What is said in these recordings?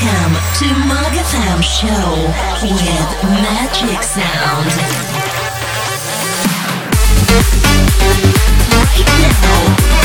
Welcome to Mug FM Show with Magic Sound. Right now.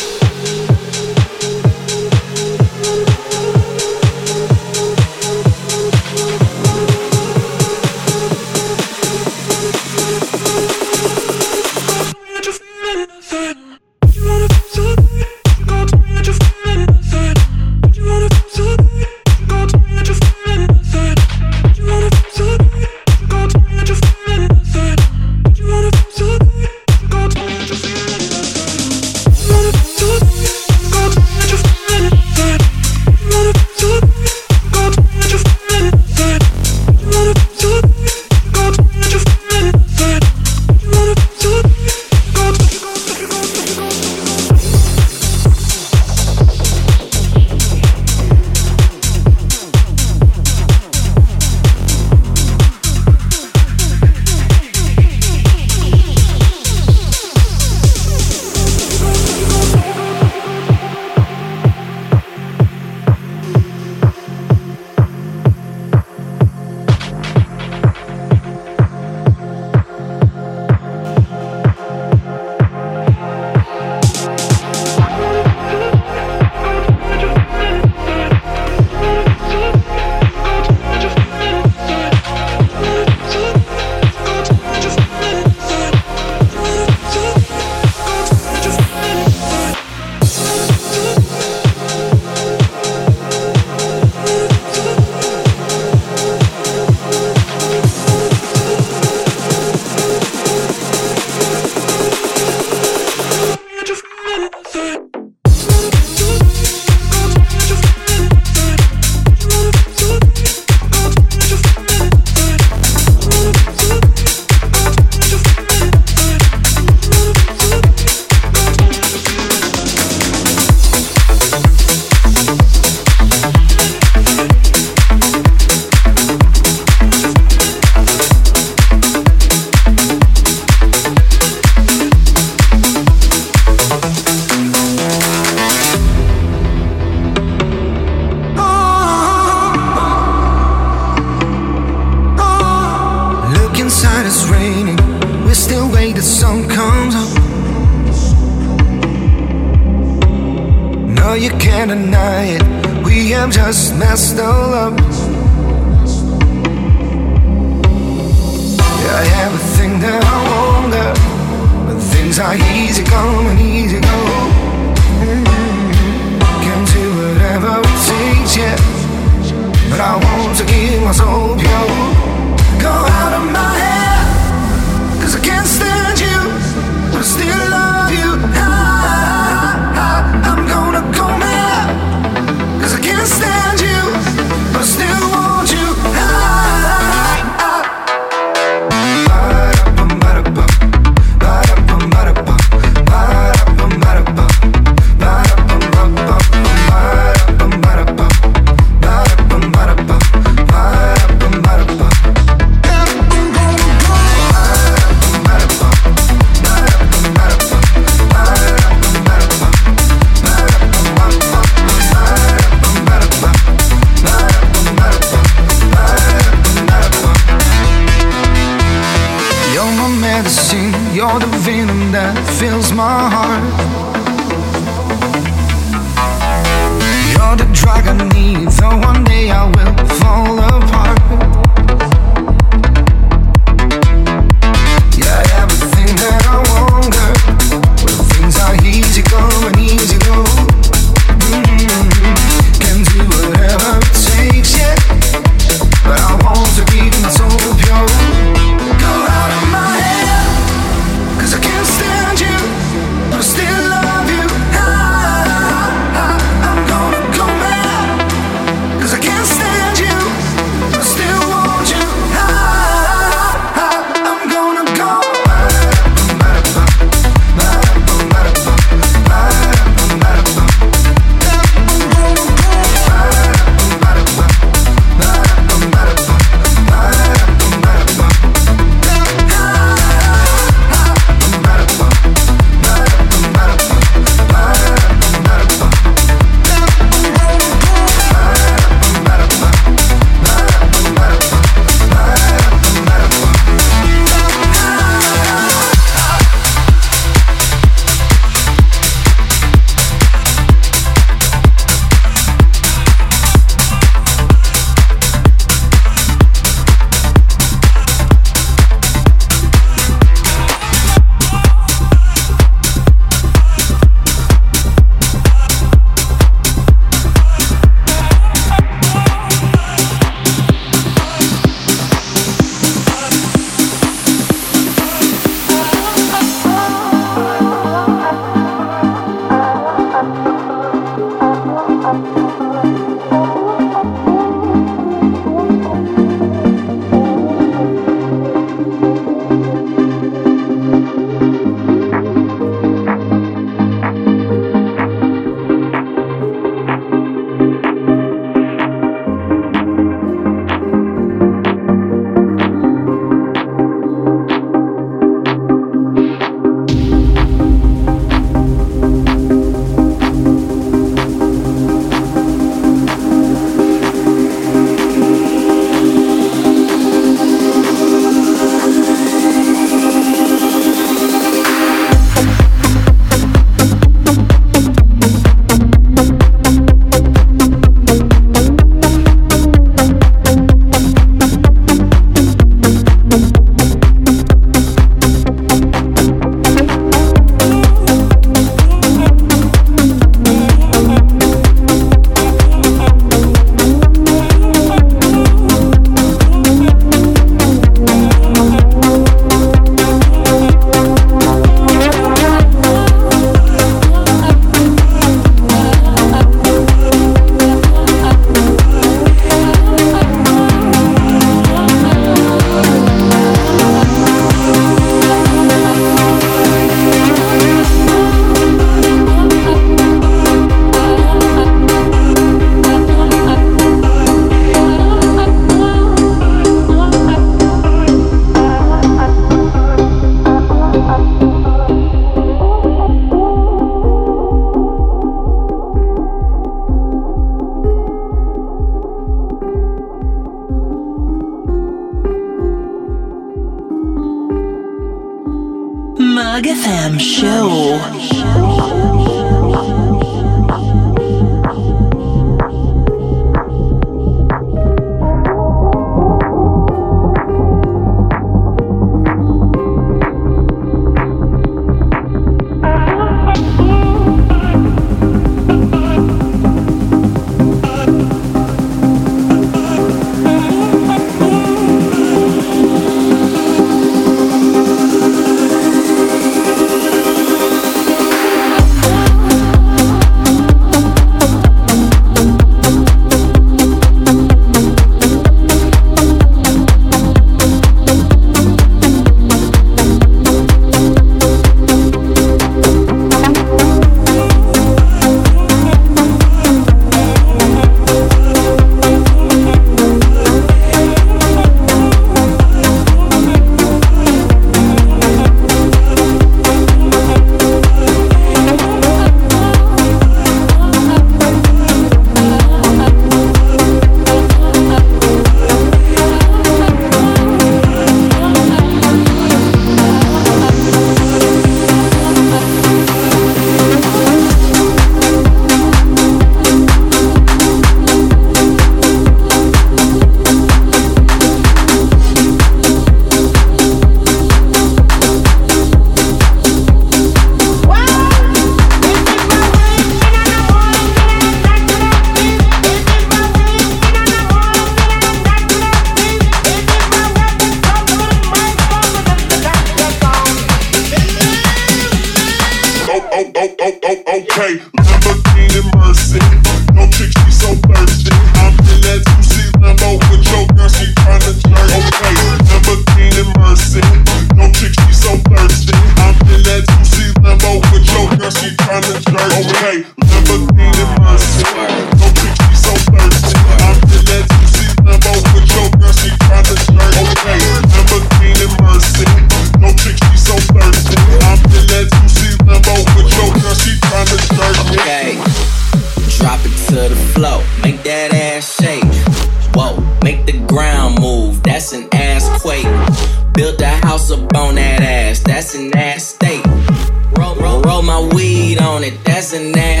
and now.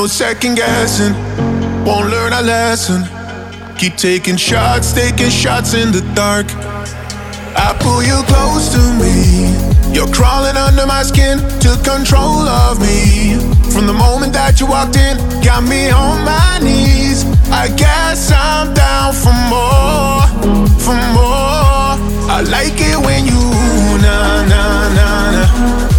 No second guessing, won't learn a lesson. Keep taking shots, taking shots in the dark. I pull you close to me. You're crawling under my skin, took control of me. From the moment that you walked in, got me on my knees. I guess I'm down for more, for more. I like it when you na na na na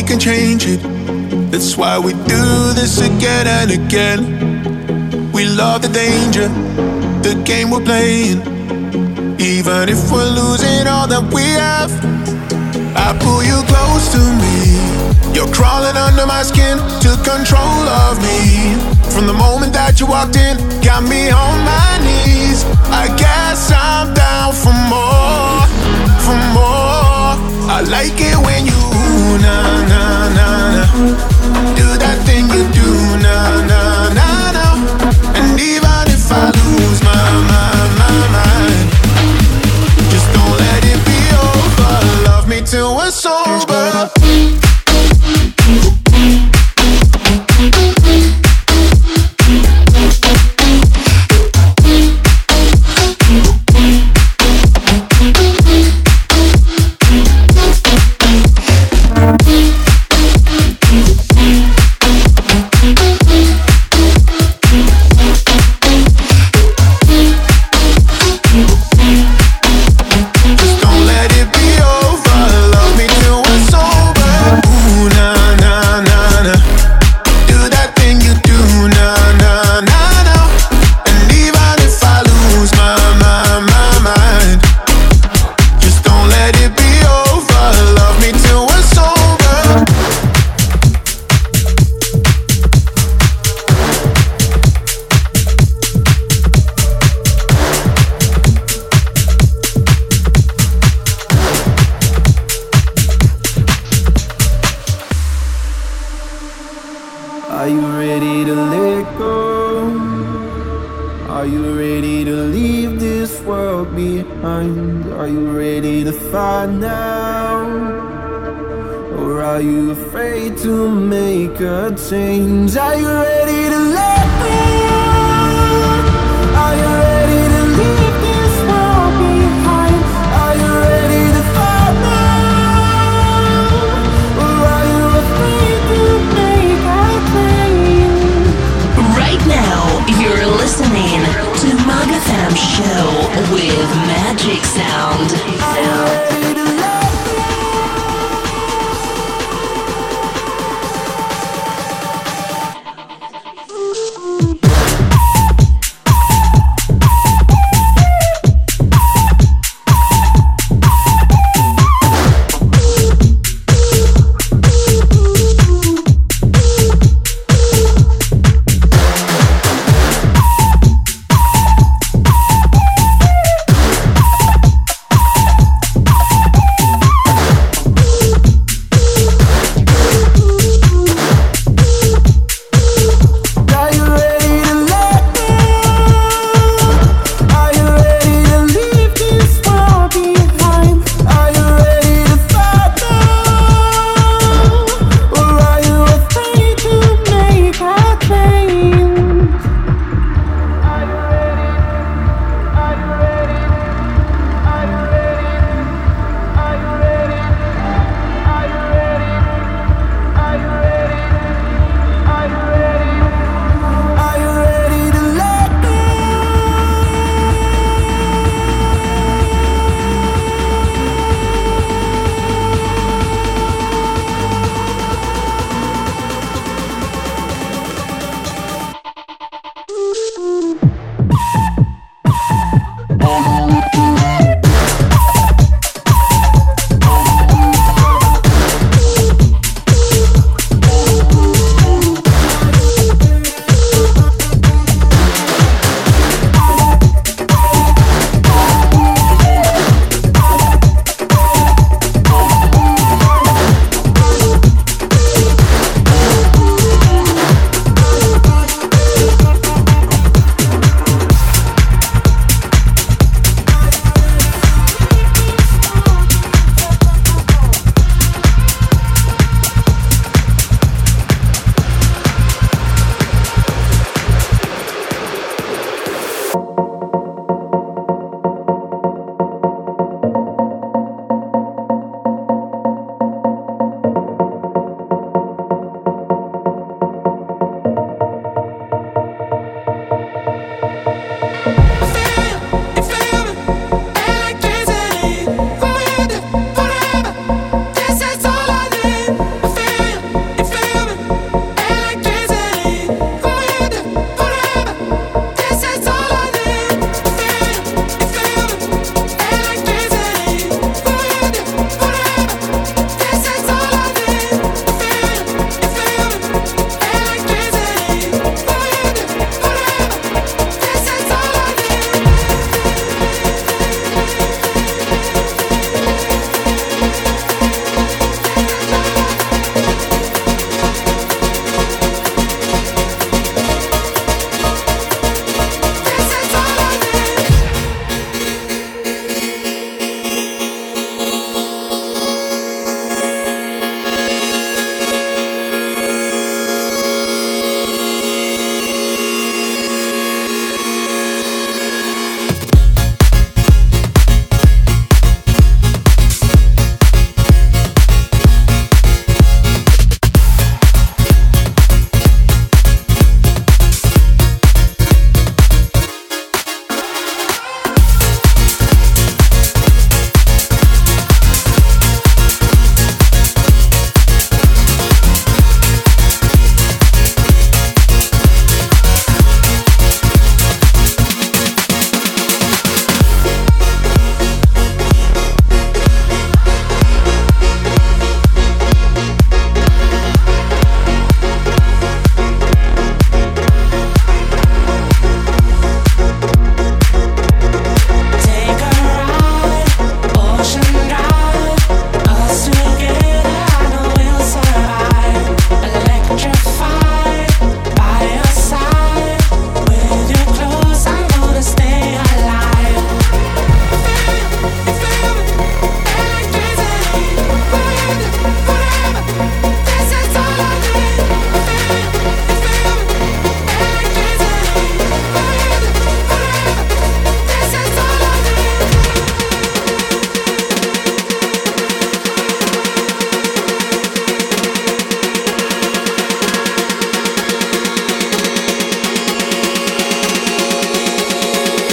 we can change it. That's why we do this again and again. We love the danger, the game we're playing. Even if we're losing all that we have, I pull you close to me. You're crawling under my skin, took control of me. From the moment that you walked in, got me on my knees. I guess I'm down for more, for more. I like it when you na na na na do that thing you do na na. Show with Magic Sound.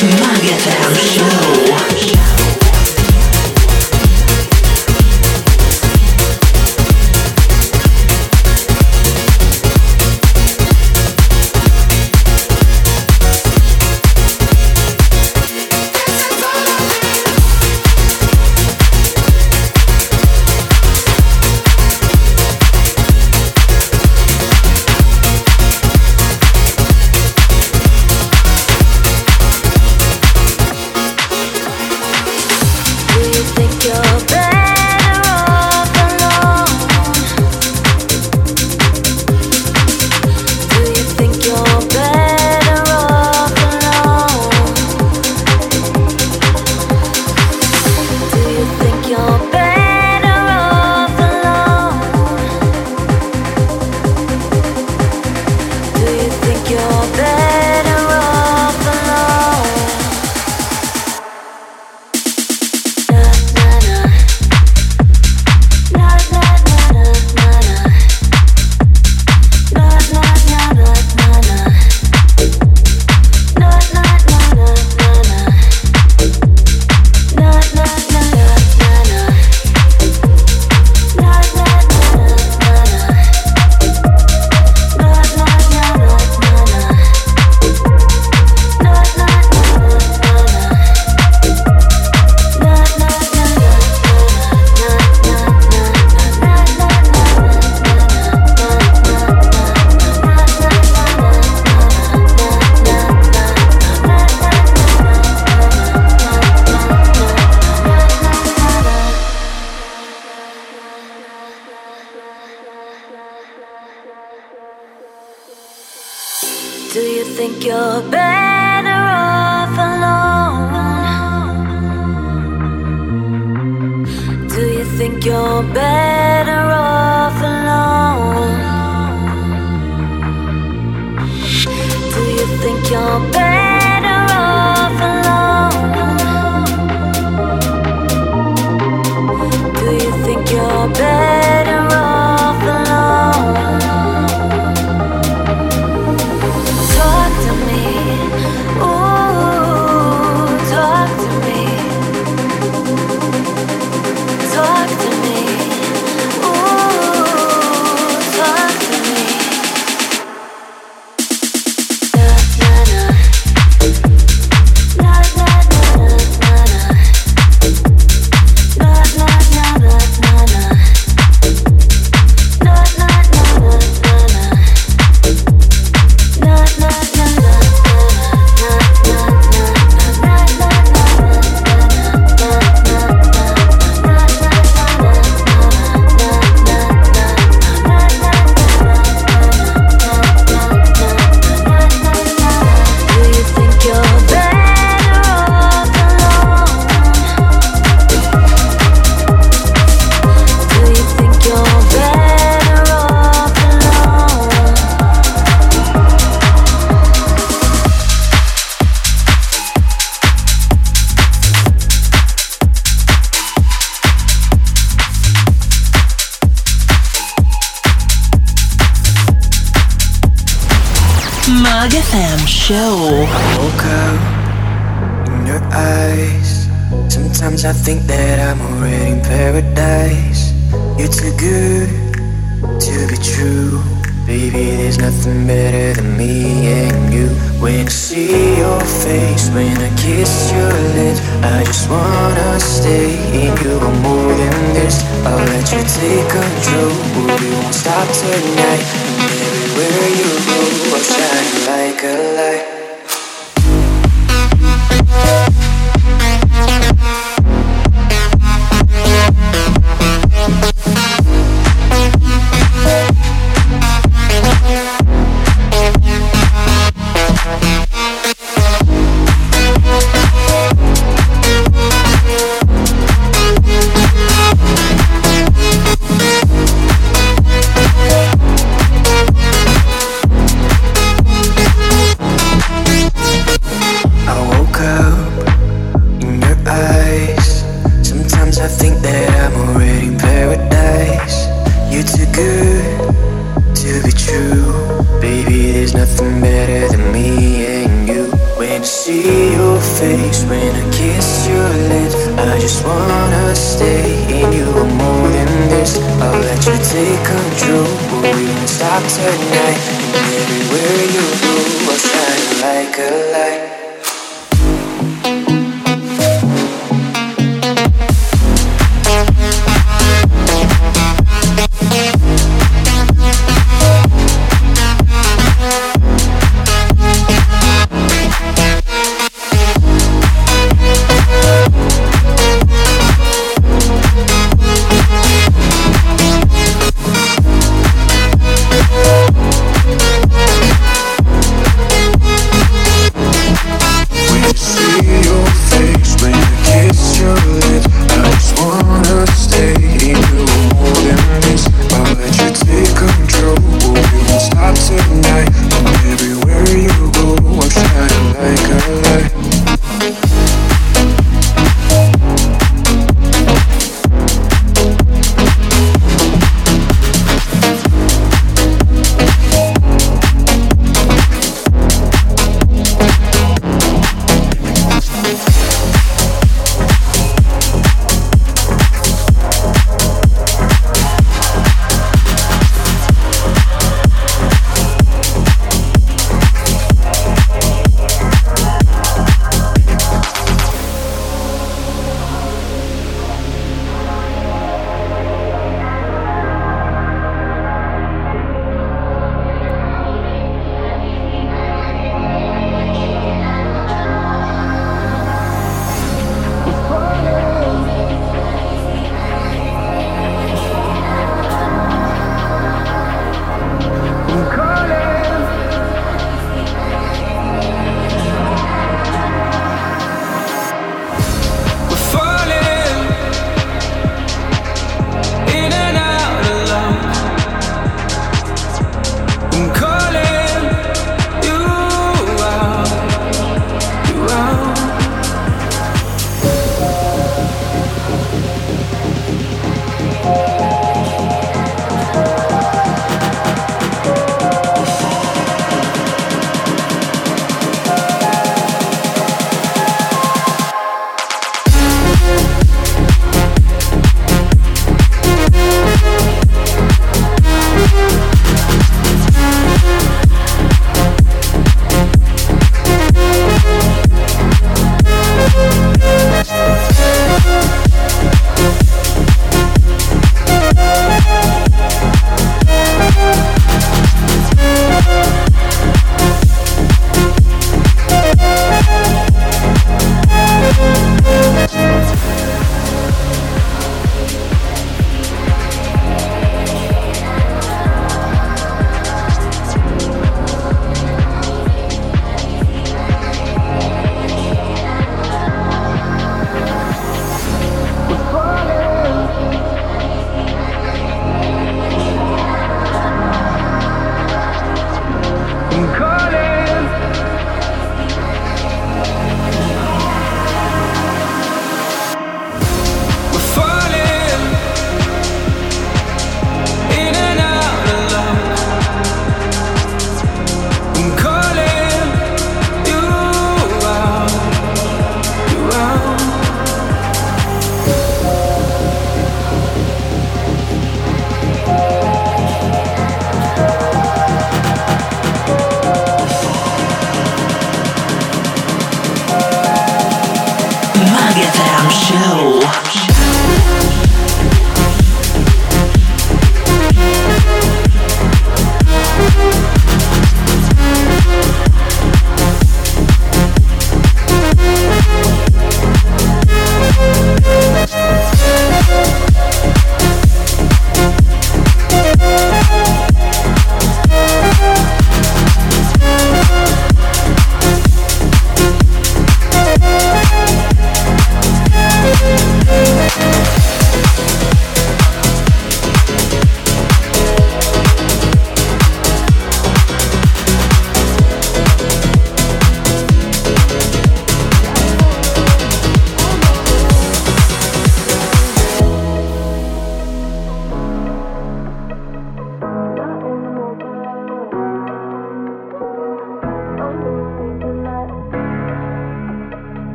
Magatown Show. seconds, I think that I'm already in paradise. You're too good to be true. Baby, there's nothing better than me and you. When I see your face, when I kiss your lips, I just wanna stay in you. I'm more than this. I'll let you take control. We won't stop tonight. I just wanna stay in you more than this. I'll let you take control. But We won't stop tonight. And everywhere you go, I'll shine like a light.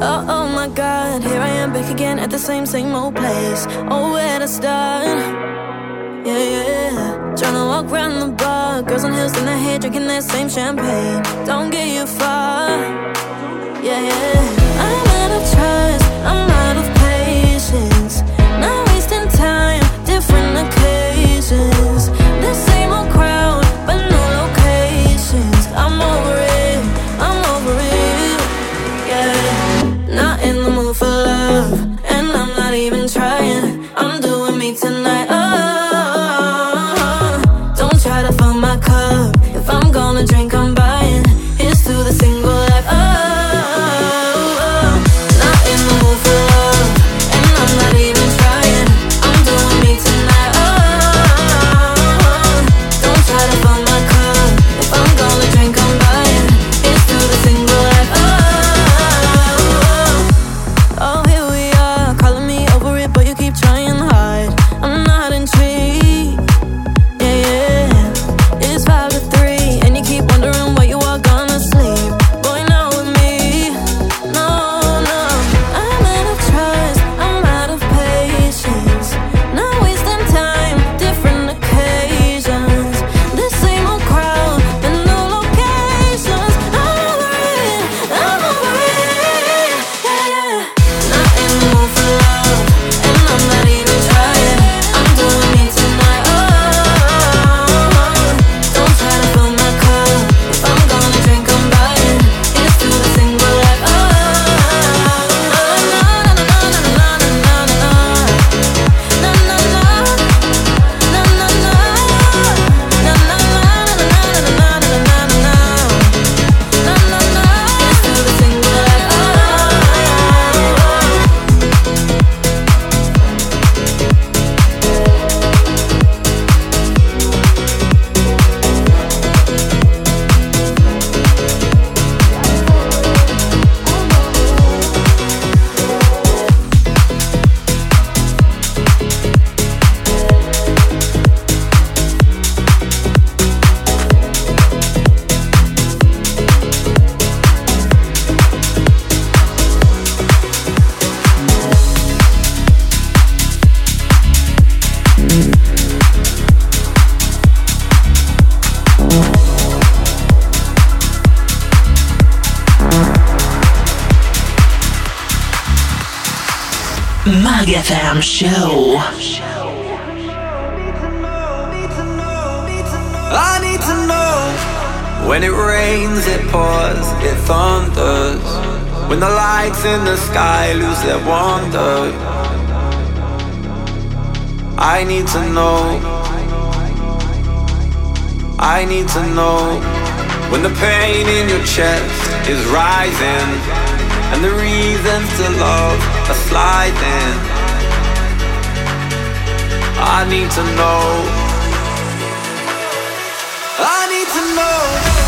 Oh, oh my god, here I am back again at the same, same old place. Oh, where to start? Yeah, yeah. Tryna walk round the bar. Girls on heels in their hair, drinking that same champagne. Don't get you far. Yeah, yeah. I'm out of trust. I'm Jam Show. I need to know when it rains, it pours, it thunders. When the lights in the sky lose their wonder. I need to know. I need to know when the pain in your chest is rising and the reasons to love are sliding. I need to know. I need to know.